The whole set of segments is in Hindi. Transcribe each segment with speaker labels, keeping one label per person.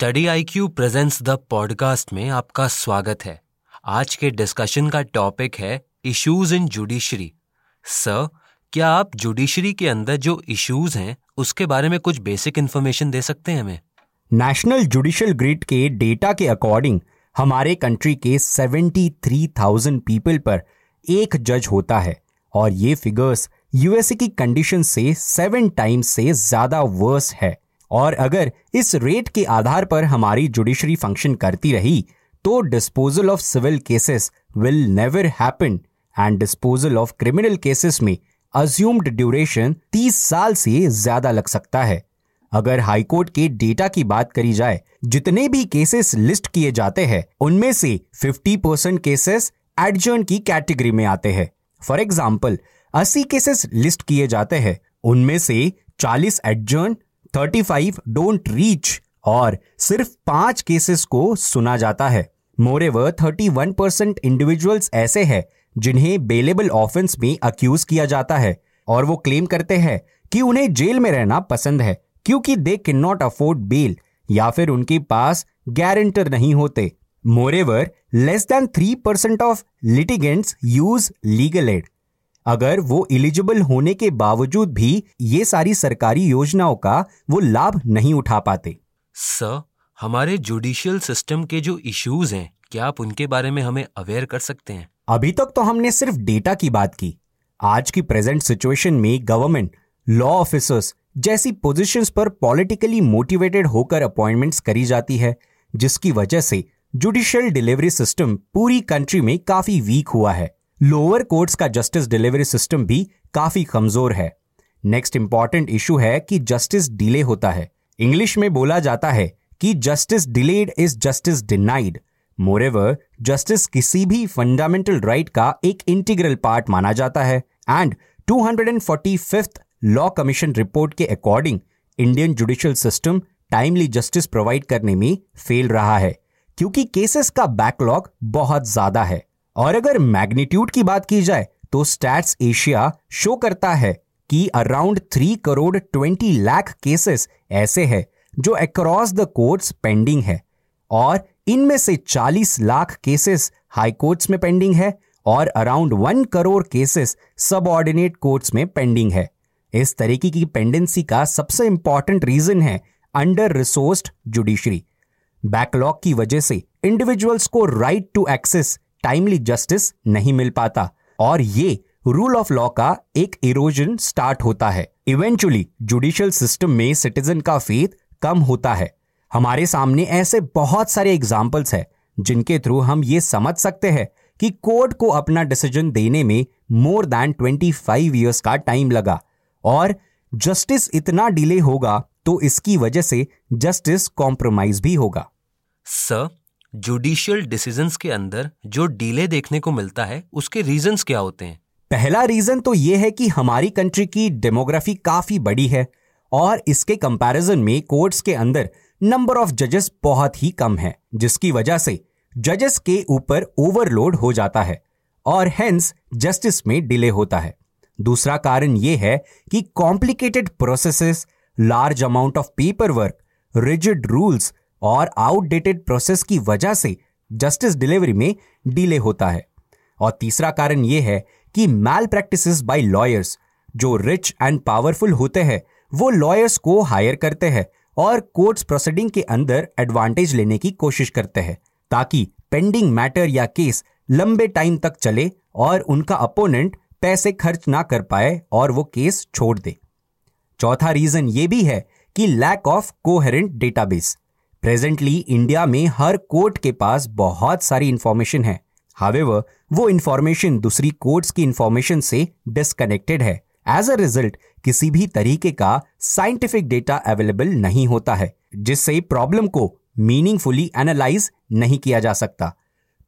Speaker 1: Study I Q presents the podcast में आपका स्वागत है। आज के डिस्कशन का टॉपिक है इश्यूज़ इन जुडिशरी। सर क्या आप जुडिशरी के अंदर जो इश्यूज़ हैं उसके बारे में कुछ बेसिक इन्फॉर्मेशन दे सकते हैं हमें?
Speaker 2: नेशनल जुडिशियल ग्रिड के डेटा के अकॉर्डिंग हमारे कंट्री के 73,000 पीपल पर एक जज होता है और ये फिगर्स यूएसए की कंडीशन से सेवन टाइम्स से ज़्यादा वर्स है। और अगर इस रेट के आधार पर हमारी जुडिशरी फ़ंक्शन करती रही तो disposal of civil cases will never happen and disposal of criminal cases में अज्यूम्ड ड्यूरेशन 30 साल से ज़्यादा लग सकता है। अगर हाईकोर्ट के डेटा की बात करी जाए, जितने भी केसेस लिस्ट किए जाते हैं, उनमें से 50 परसेंट केसेस एडजर्न की कैटेगरी में आते हैं। फॉर एग्ज़ाम्पल 80 केसेस लिस्ट किए जाते हैं, उनमें से 40 एडजर्न 35 डोंट रीच और सिर्फ़ पाँच केसेस को सुना जाता है। मोरेवर 31 परसेंट इंडिविजुअल्स ऐसे हैं जिन्हें बेलेबल ऑफेंस में अक्यूज किया जाता है और वो क्लेम करते हैं कि उन्हें जेल में रहना पसंद है क्योंकि they can not afford bail या फिर उनके पास गारंटर नहीं होते। Moreover less than three percent of litigants use legal aid अगर वो इलिजिबल होने के बावजूद भी ये सारी सरकारी योजनाओं का वो लाभ नहीं उठा पाते।
Speaker 1: सर हमारे जुडिशियल सिस्टम के जो इश्यूज़ हैं क्या आप उनके बारे में हमें अवेयर कर सकते हैं?
Speaker 2: अभी तक तो हमने सिर्फ़ डेटा की बात की। आज की प्रेजेंट सिचुएशन में गवर्नमेंट लॉ ऑफिसर्स जैसी पोजीशंस पर पॉलिटिकली मोटिवेटेड होकर अपॉइंटमेंट्स करी जाती है जिसकी वजह से जुडिशियल डिलीवरी सिस्टम पूरी कंट्री में काफ़ी वीक हुआ है। लोअर कोर्ट्स का जस्टिस डिलीवरी सिस्टम भी काफ़ी कमज़ोर है। नेक्स्ट इंपॉर्टेंट इशू है कि जस्टिस डिले होता है। इंग्लिश में बोला जाता है कि justice delayed is justice denied moreover justice किसी भी फंडामेंटल राइट right का एक इंटीग्रल पार्ट माना जाता है। And 245th law commission report के according Indian judicial system timely justice provide करने में फेल रहा है। क्योंकि केसेस का बैकलॉग बहुत ज़्यादा है। और अगर मैग्नीट्यूड की बात की जाए तो स्टैट्स एशिया शो करता है कि around three crore twenty lakh cases ऐसे हैं जो अक्रॉस द कोर्ट्स पेंडिंग है। और इनमें से 40 लाख केसेस हाई कोर्ट्स में पेंडिंग है और around one crore cases subordinate courts में पेंडिंग है। इस तरीके की पेंडेंसी का सबसे इंपॉर्टेंट रीजन है अंडर रिसोर्स्ड जुडिशरी बैकलॉग की वजह से इंडिविजुअल्स को right to access timely justice नहीं मिल पाता। और ये रूल ऑफ़ लॉ का एक इरोजन स्टार्ट होता है। इवेंचुअली जुडिशियल सिस्टम में सिटीजन का फेथ कम होता है। हमारे सामने ऐसे बहुत सारे एग्जाम्पल्स हैं, जिनके थ्रू हम ये समझ सकते हैं कि कोर्ट को अपना डिसीज़न देने में मोर देन 25 इयर्स का टाइम लगा। और जस्टिस इतना डिले होगा तो इसकी वजह से जस्टिस कॉम्प्रोमाइज भी होगा।
Speaker 1: सर जुडिशियल डिसीजंस के अंदर जो डिले देखने को मिलता है, उसके रीजंस क्या होते हैं?
Speaker 2: पहला रीजन तो यह है कि हमारी कंट्री की डेमोग्राफी काफ़ी बड़ी है और इसके कंपैरिजन में कोर्ट्स के अंदर नंबर ऑफ़ जजेस बहुत ही कम है, जिसकी वजह से जजेस के ऊपर ओवरलोड हो जाता है और हेंस जस्टिस में डिले होता है। दूसरा कारण यह है कि complicated processes large amount of paper work rigid rules और आउटडेटेड प्रोसेस की वजह से जस्टिस डिलीवरी में डिले होता है। और तीसरा कारण यह है कि मैल प्रैक्टिस बाई लॉयर्स जो रिच एंड पावरफुल होते हैं, वो लॉयर्स को हायर करते हैं और कोर्ट्स प्रोसीडिंग के अंदर एडवांटेज लेने की कोशिश करते हैं, ताकि पेंडिंग मैटर या केस लंबे टाइम तक चले और उनका अपोनेंट पैसे खर्च ना कर पाए और वो केस छोड़ दे। चौथा रीजन ये भी है कि lack of coherent database presently India में हर कोर्ट के पास बहुत सारी इंफॉर्मेशन है। हावेवर वो इंफॉर्मेशन दूसरी कोर्ट्स की इंफॉर्मेशन से डिसकनेक्टेड है। एज अ रिज़ल्ट किसी भी तरीके का साइंटिफिक डेटा अवेलेबल नहीं होता है, जिससे प्रॉब्लम को मीनिंगफुली एनालाइज नहीं किया जा सकता।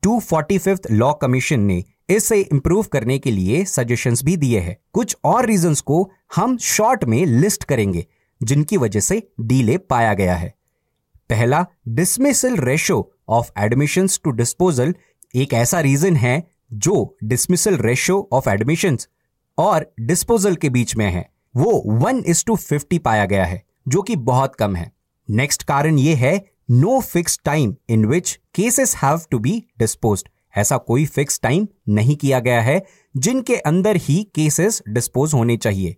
Speaker 2: Two forty fifth law commission ने इसे इंप्रूव करने के लिए सजेशंस भी दिए हैं। कुछ और रीजंस को हम शॉर्ट में लिस्ट करेंगे, जिनकी वजह से डीले पाया गया है। पहला dismissal ratio of admission to disposal एक ऐसा रीजन है जो डिसमिसल रेशो ऑफ़ एडमिशन और डिस्पोजल के बीच में है। वो वन इज़ टू फिफ्टी पाया गया है, जो कि बहुत कम है। नेक्स्ट कारण यह है no fix time in which cases have to be dispose ऐसा कोई फिक्स टाइम नहीं किया गया है, जिनके अंदर ही केसेस डिस्पोज होने चाहिए।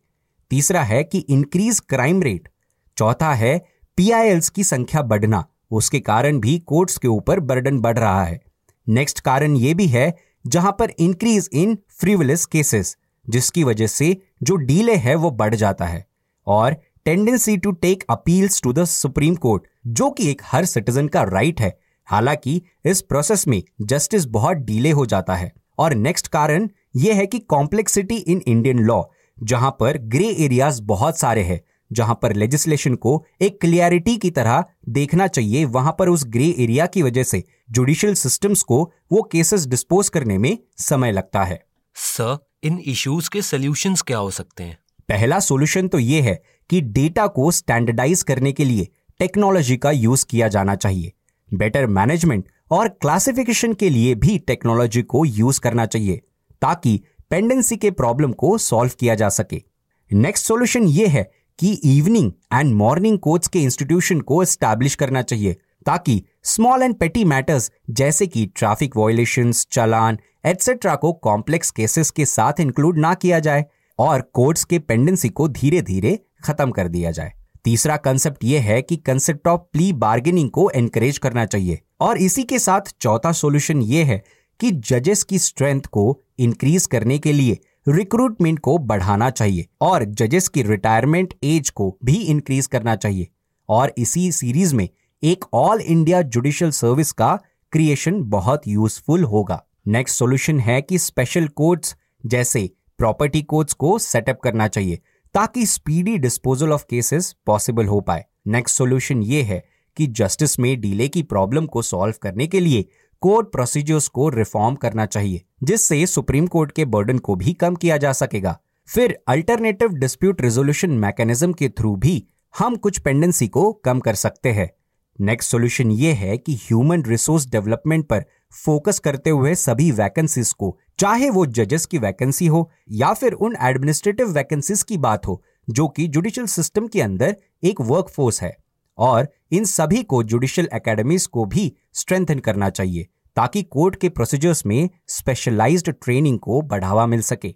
Speaker 2: तीसरा है कि इंक्रीज क्राइम रेट चौथा है पीआईएल्स की संख्या बढ़ना, उसके कारण भी कोर्ट्स के ऊपर बर्डन बढ़ रहा है। नेक्स्ट कारण ये भी है, जहाँ पर इंक्रीज इन फ्रीवलिस केसेस जिसकी वजह से जो डीले है वो बढ़ जाता है। और tendency to take appeals to the supreme court जो कि एक हर सिटीजन का राइट है। हालाँकि इस प्रोसेस में जस्टिस बहुत डीले हो जाता है। और नेक्स्ट कारण यह है कि कॉम्प्लेक्सिटी इन इंडियन लॉ जहाँ पर ग्रे एरियाज़ बहुत सारे हैं। जहाँ पर लेजिस्लेशन को एक क्लियरिटी की तरह देखना चाहिए वहाँ पर उस ग्रे एरिया की वजह से जुडिशियल सिस्टम्स को वो केसेस डिस्पोज करने में समय लगता है।
Speaker 1: सर इन इश्यूज़ के सोल्यूशंस क्या हो सकते हैं?
Speaker 2: पहला सोल्यूशन तो ये है कि डेटा को स्टैंडर्डाइज करने के लिए टेक्नोलॉजी का यूज़ किया जाना चाहिए। बेटर मैनेजमेंट और क्लासिफिकेशन के लिए भी टेक्नोलॉजी को यूज़ करना चाहिए ताकि पेंडेंसी के प्रॉब्लम को सॉल्व किया जा सके। नेक्स्ट सॉल्यूशन यह है कि इवनिंग एंड मॉर्निंग कोच के इंस्टीट्यूशन को एस्टैब्लिश करना चाहिए, ताकि स्मॉल एंड पेटी मैटर्स जैसे कि ट्रैफ़िक वॉयलेशन चालान एटसेट्रा को कॉम्प्लेक्स केसेस के साथ इंक्लूड ना किया जाए और कोर्ट्स के पेंडेंसी को धीरे धीरे खत्म कर दिया जाए। तीसरा कंसेप्ट यह है कि कंसेप्ट ऑफ़ प्ली बार्गेनिंग को एनकरेज करना चाहिए और इसी के साथ चौथा सॉल्यूशन ये है कि जजेस की स्ट्रेंथ को इंक्रीज करने के लिए रिक्रूटमेंट को बढ़ाना चाहिए और जजेस की रिटायरमेंट एज को भी इंक्रीज करना चाहिए। और इसी सीरीज़ में एक ऑल इंडिया जुडिशियल सर्विस का क्रिएशन बहुत यूजफुल होगा। नेक्स्ट सॉल्यूशन है कि स्पेशल कोर्ट्स जैसे प्रॉपर्टी कोर्ट्स को सेटअप करना चाहिए ताकि speedy disposal of cases possible हो पाए। नेक्स्ट सॉल्यूशन ये है कि जस्टिस में डिले की प्रॉब्लम को सॉल्व करने के लिए कोर्ट प्रोसीजर्स को रिफॉर्म करना चाहिए, जिससे सुप्रीम कोर्ट के बर्डन को भी कम किया जा सकेगा। फिर अल्टरनेटिव डिस्प्यूट रेजोल्यूशन मैकेनिज्म के थ्रू भी हम कुछ पेंडेंसी को कम कर सकते हैं। नेक्स्ट सॉल्यूशन ये है कि ह्यूमन रिसोर्स डेवलपमेंट पर फोकस करते हुए सभी वैकेंसीज को, चाहे वो जजेस की वैकेंसी हो या फिर उन एडमिनिस्ट्रेटिव वैकेंसीज की बात हो, जो कि जुडिशियल सिस्टम के अंदर एक वर्कफोर्स है। और इन सभी को जुडिशियल एकेडमीज को भी स्ट्रेंथन करना चाहिए, ताकि कोर्ट के प्रोसीजर्स में स्पेशलाइज्ड ट्रेनिंग को बढ़ावा मिल सके।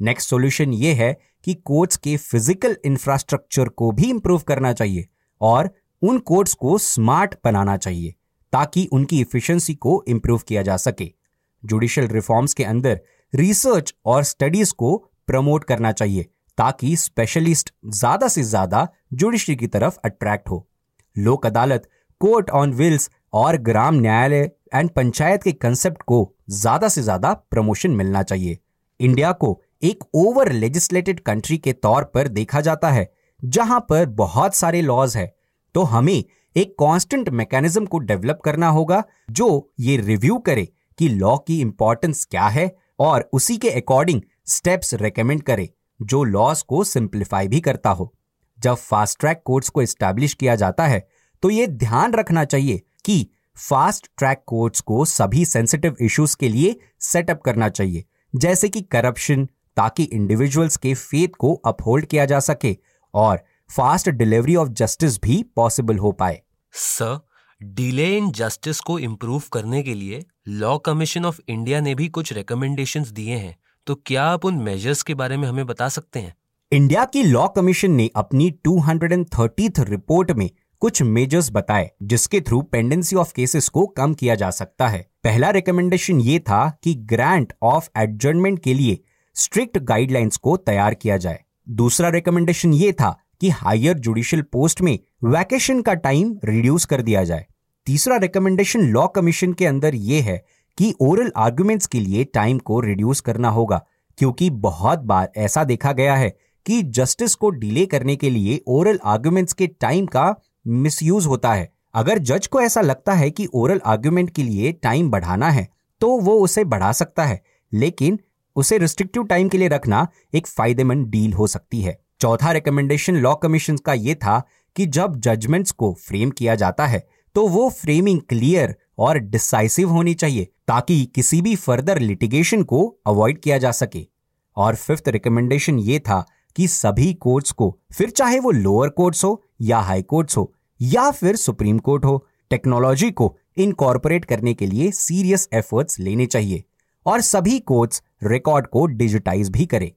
Speaker 2: नेक्स्ट सॉल्यूशन ये है कि कोर्ट्स के फ़िज़िकल इंफ्रास्ट्रक्चर को भी इंप्रूव करना चाहिए और उन कोर्ट्स को स्मार्ट बनाना चाहिए, ताकि उनकी इफिशियंसी को इंप्रूव किया जा सके। जुडिशियल रिफॉर्म्स के अंदर रिसर्च और स्टडीज़ को प्रमोट करना चाहिए ताकि स्पेशलिस्ट ज़्यादा से ज़्यादा जुडिशरी की तरफ़ अट्रैक्ट हो। लोक अदालत कोर्ट ऑन विल्स और ग्राम न्यायालय एंड पंचायत के कंसेप्ट को ज़्यादा से ज़्यादा प्रमोशन मिलना चाहिए। इंडिया को एक ओवर लेजिस्लेटेड कंट्री के तौर पर देखा जाता है, जहाँ पर बहुत सारे लॉज है। तो हमें एक कांस्टेंट मैकेनिज्म को डेवलप करना होगा, जो ये रिव्यू करे कि लॉ की इंपॉर्टेंस क्या है और उसी के अकॉर्डिंग स्टेप्स रेकमेंड करे। जो लॉस को सिंप्लीफाई भी करता हो। जब फास्ट ट्रैक कोर्ट्स को एस्टैब्लिश किया जाता है तो ये ध्यान रखना चाहिए कि फास्ट ट्रैक कोर्ट्स को सभी सेंसिटिव इश्यूज़ के लिए सेटअप करना चाहिए। जैसे कि करप्शन ताकि इंडिविजुअल्स के फेथ को अपहोल्ड किया जा सके और फास्ट डिलीवरी ऑफ़ जस्टिस भी पॉसिबल हो पाए।
Speaker 1: सर डिले इन जस्टिस को इम्प्रूव करने के लिए लॉ कमीशन ऑफ़ इंडिया ने भी कुछ रिकमेंडेशंस दिए हैं। तो क्या आप उन मेजर्स के बारे में हमें बता सकते हैं?
Speaker 2: इंडिया की लॉ कमीशन ने अपनी 230th रिपोर्ट में कुछ मेजर्स बताए, जिसके थ्रू पेंडेंसी ऑफ़ केसेस को कम किया जा सकता है। पहला रिकमेंडेशन ये था कि ग्रांट ऑफ़ एडजर्नमेंट के लिए स्ट्रिक्ट गाइडलाइंस को तैयार किया जाए। दूसरा रिकमेंडेशन ये था कि हायर जुडिशियल पोस्ट में वैकेशन का टाइम रिड्यूस कर दिया जाए। तीसरा रिकमेंडेशन लॉ कमीशन के अंदर ये है कि ओरल आर्गुमेंट्स के लिए टाइम को रिड्यूस करना होगा, क्योंकि बहुत बार ऐसा देखा गया है कि जस्टिस को डिले करने के लिए ओरल आर्गुमेंट्स के टाइम का मिसयूज होता है। अगर जज को ऐसा लगता है कि ओरल आर्ग्यूमेंट के लिए टाइम बढ़ाना है तो वो उसे बढ़ा सकता है, लेकिन उसे रिस्ट्रिक्टिव टाइम के लिए रखना एक फ़ायदेमंद डील हो सकती है। चौथा रिकमेंडेशन लॉ कमीशन का यह था कि जब जजमेंट्स को फ्रेम किया जाता है तो वो फ्रेमिंग क्लियर और डिसाइसिव होनी चाहिए ताकि किसी भी फर्दर लिटिगेशन को अवॉइड किया जा सके। और फिफ्थ रिकमेंडेशन ये था कि सभी कोर्ट्स को, फिर चाहे वो लोअर कोर्ट्स हो या हाई कोर्ट्स हो, या फिर सुप्रीम कोर्ट हो टेक्नोलॉजी को इनकॉर्पोरेट करने के लिए सीरियस एफर्ट्स लेने चाहिए और सभी कोर्ट्स रिकॉर्ड को डिजिटाइज भी करे।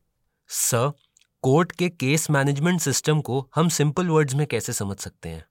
Speaker 1: सर कोर्ट के केस मैनेजमेंट सिस्टम को हम सिंपल वर्ड्स में कैसे समझ सकते हैं?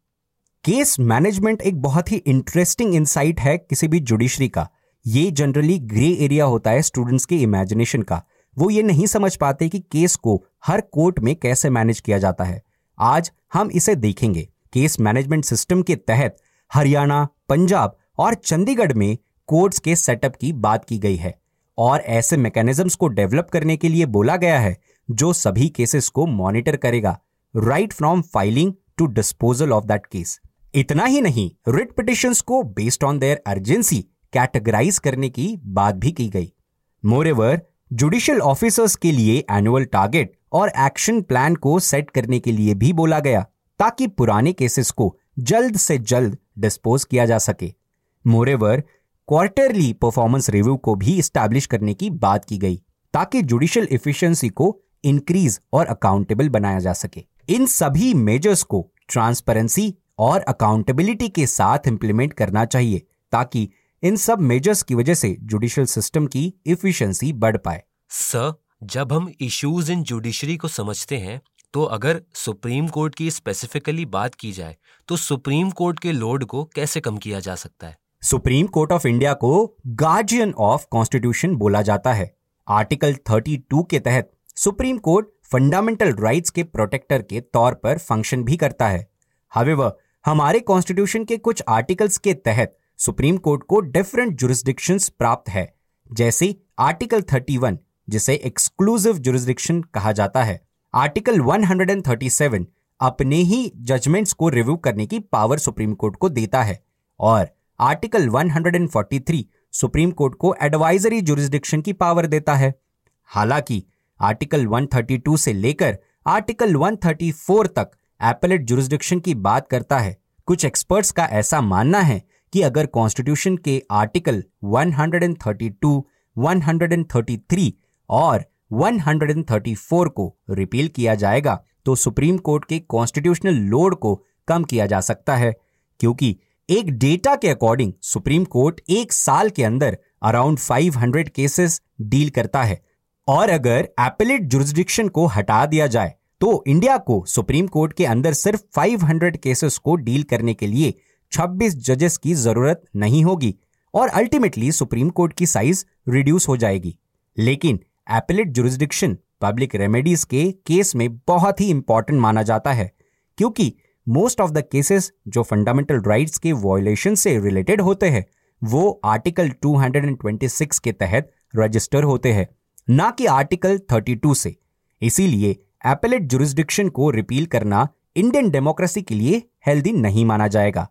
Speaker 2: केस मैनेजमेंट एक बहुत ही इंटरेस्टिंग इंसाइट है किसी भी जुडिशरी का। ये जनरली ग्रे एरिया होता है स्टूडेंट्स के इमेजिनेशन का। वो ये नहीं समझ पाते कि केस को हर कोर्ट में कैसे मैनेज किया जाता है। आज हम इसे देखेंगे। केस मैनेजमेंट सिस्टम के तहत हरियाणा, पंजाब और चंडीगढ़ में कोर्ट्स के सेटअप की बात की गई है। और ऐसे मैकेनिज्म्स को डेवलप करने के लिए बोला गया है, जो सभी केसेस को मॉनिटर करेगा। Right from filing to disposal of that case इतना ही नहीं रिट पिटिशंस को based on their urgency categorise करने की बात भी की गई। मोरेवर जुडिशियल ऑफिसर्स के लिए एनुअल टारगेट और एक्शन प्लान को सेट करने के लिए भी बोला गया, ताकि पुराने केसेस को जल्द से जल्द डिस्पोज किया जा सके। मोरेवर क्वार्टरली परफॉर्मेंस रिव्यू को भी स्टैब्लिश करने की बात की गई, ताकि जुडिशियल इफिशियंसी को इंक्रीज और अकाउंटेबल बनाया जा सके। इन सभी मेजर्स को ट्रांसपेरेंसी और अकाउंटेबिलिटी के साथ इंप्लीमेंट करना चाहिए ताकि इन सब मेजर्स की वजह से जुडिशियल सिस्टम की इफिशियंसी बढ़ पाए।
Speaker 1: सर जब हम इश्यूज़ इन जुडिशरी को समझते हैं तो अगर सुप्रीम कोर्ट की स्पेसिफिकली बात की जाए तो सुप्रीम कोर्ट के लोड को कैसे कम किया जा सकता है?
Speaker 2: सुप्रीम कोर्ट ऑफ़ इंडिया को गार्जियन ऑफ़ कॉन्स्टिट्यूशन बोला जाता है। आर्टिकल 32 के तहत सुप्रीम कोर्ट फंडामेंटल राइट्स के प्रोटेक्टर के तौर पर फ़ंक्शन भी करता है। हावेवर हमारे कॉन्स्टिट्यूशन के कुछ आर्टिकल्स के तहत सुप्रीम कोर्ट को डिफरेंट जुरिस्डिक्शन प्राप्त है। जैसे आर्टिकल 31 जिसे एक्सक्लूसिव जुरिस्डिक्शन कहा जाता है। आर्टिकल 137 अपने ही जजमेंट्स को रिव्यू करने की पावर सुप्रीम कोर्ट को देता है। और आर्टिकल 143 सुप्रीम कोर्ट को एडवाइजरी जुरिस्डिक्शन की पावर देता है। हालाँकि आर्टिकल 132 से लेकर आर्टिकल 134 तक एपेलेट जुरिस्डिक्शन की बात करता है। कुछ एक्सपर्ट्स का ऐसा मानना है कि अगर कॉन्स्टिट्यूशन के आर्टिकल 132, 133 और 134 को रिपील किया जाएगा तो सुप्रीम कोर्ट के कॉन्स्टिट्यूशनल लोड को कम किया जा सकता है क्योंकि एक डेटा के अकॉर्डिंग सुप्रीम कोर्ट एक साल के अंदर अराउंड 500 केसेस डील करता है। और अगर एपेलेट जुरिस्डिक्शन को हटा दिया जाए तो इंडिया को सुप्रीम कोर्ट के अंदर सिर्फ़ 500 केसेस को डील करने के लिए 26 जजेस की ज़रूरत नहीं होगी और अल्टीमेटली सुप्रीम कोर्ट की साइज़ रिड्यूस हो जाएगी। लेकिन एपेलेट जुरिस्डिक्शन पब्लिक रेमेडीज के केस में बहुत ही इंपॉर्टेंट माना जाता है, क्योंकि मोस्ट ऑफ़ द केसेस जो फंडामेंटल राइट्स के वॉयलेशन से रिलेटेड होते हैं, वो आर्टिकल 226 के तहत रजिस्टर होते हैं, ना कि आर्टिकल 32 से। इसीलिए एपेलेट जुरिस्डिक्शन को रिपील करना इंडियन डेमोक्रेसी के लिए हेल्दी नहीं माना जाएगा।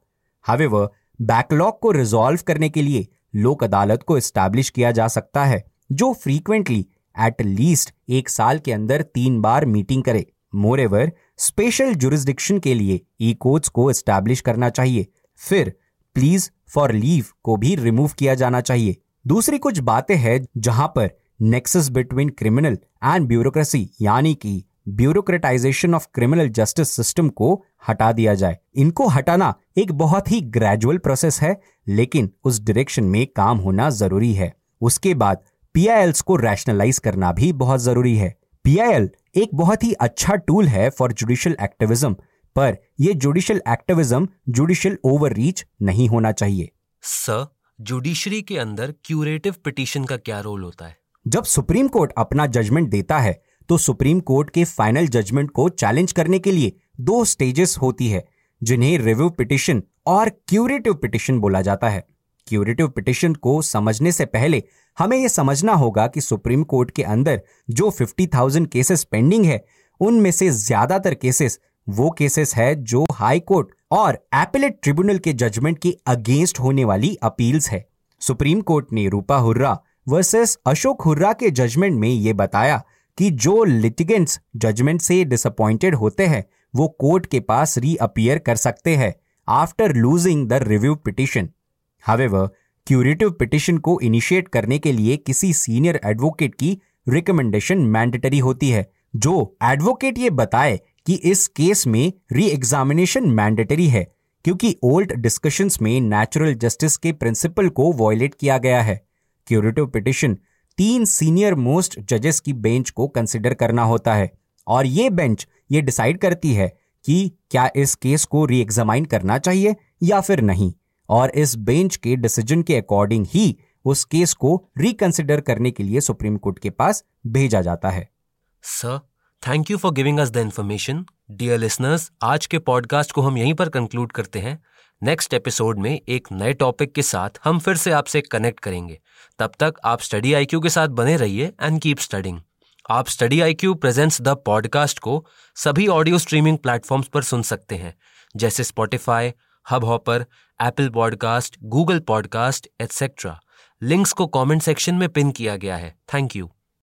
Speaker 2: हावेवर बैकलॉग को रिजॉल्व करने के लिए लोक अदालत को एस्टैब्लिश किया जा सकता है, जो फ्रीक्वेंटली एट लीस्ट एक साल के अंदर तीन बार मीटिंग करे। मोर एवर स्पेशल जुरिस्डिक्शन के लिए ई कोड्स को एस्टैब्लिश करना चाहिए। फिर प्लीज़ फॉर लीव को भी रिमूव किया जाना चाहिए। दूसरी कुछ बातें हैं जहाँ पर nexus between criminal and bureaucracy यानी कि bureaucratisation of criminal justice system को हटा दिया जाए। इनको हटाना एक बहुत ही ग्रेजुअल प्रोसेस है लेकिन उस डायरेक्शन में काम होना ज़रूरी है। उसके बाद पीआईएल्स को रैशनलाइज करना भी बहुत ज़रूरी है। पीआईएल एक बहुत ही अच्छा टूल है फॉर जुडिशियल एक्टिविज्म पर यह judicial activism judicial overreach नहीं होना चाहिए।
Speaker 1: सर जुडिशरी के अंदर क्यूरेटिव पिटीशन का क्या रोल होता है?
Speaker 2: जब सुप्रीम कोर्ट अपना जजमेंट देता है तो सुप्रीम कोर्ट के फाइनल जजमेंट को चैलेंज करने के लिए दो स्टेजेस होती है जिन्हें रिव्यू पिटिशन और क्यूरेटिव पिटिशन बोला जाता है। क्यूरेटिव पिटिशन को समझने से पहले हमें यह समझना होगा कि सुप्रीम कोर्ट के अंदर जो 50,000 केसेस पेंडिंग है उनमें से ज़्यादातर केसेस वो केसेस है जो हाई कोर्ट और एपिलेट ट्रिब्यूनल के जजमेंट के अगेंस्ट होने वाली अपील्स है। सुप्रीम कोर्ट ने रूपा हुर्रा वर्सेस अशोक हुर्रा के जजमेंट में ये बताया कि जो लिटिगेंट्स जजमेंट से डिसअपॉइंटेड होते हैं, वो कोर्ट के पास रीअपियर कर सकते हैं after losing the review petition however curative petition को इनिशिएट करने के लिए किसी सीनियर एडवोकेट की रिकमेंडेशन मैंडेटरी होती है, जो एडवोकेट ये बताए कि इस केस में री एग्जामिनेशन मैंडेटरी है, क्योंकि ओल्ड डिस्कशंस में नेचुरल जस्टिस के प्रिंसिपल को वॉयलेट किया गया है। क्यूरेटिव पिटिशन तीन सीनियर मोस्ट जजेस की बेंच को कंसिडर करना होता है। और ये बेंच ये डिसाइड करती है कि क्या इस केस को री एग्जामाइन करना चाहिए या फिर नहीं। और इस बेंच के डिसीज़न के अकॉर्डिंग ही उस केस को रिकंसिडर करने के लिए सुप्रीम कोर्ट के पास भेजा जाता है।
Speaker 1: Sir thank you for giving us the information dear listeners आज के पॉडकास्ट को हम यहीं पर कंक्लूड करते हैं। नेक्स्ट एपिसोड में एक नए टॉपिक के साथ हम फिर से आपसे कनेक्ट करेंगे। तब तक आप स्टडी आई के साथ बने रहिए एंड कीप स्टडिंग आप study I Q presents the podcast को सभी ऑडियो स्ट्रीमिंग प्लेटफॉर्म्स पर सुन सकते हैं। जैसे Spotify hub hopper Apple podcast Google podcast etcetera links को कमेंट सेक्शन में पिन किया गया है। Thank you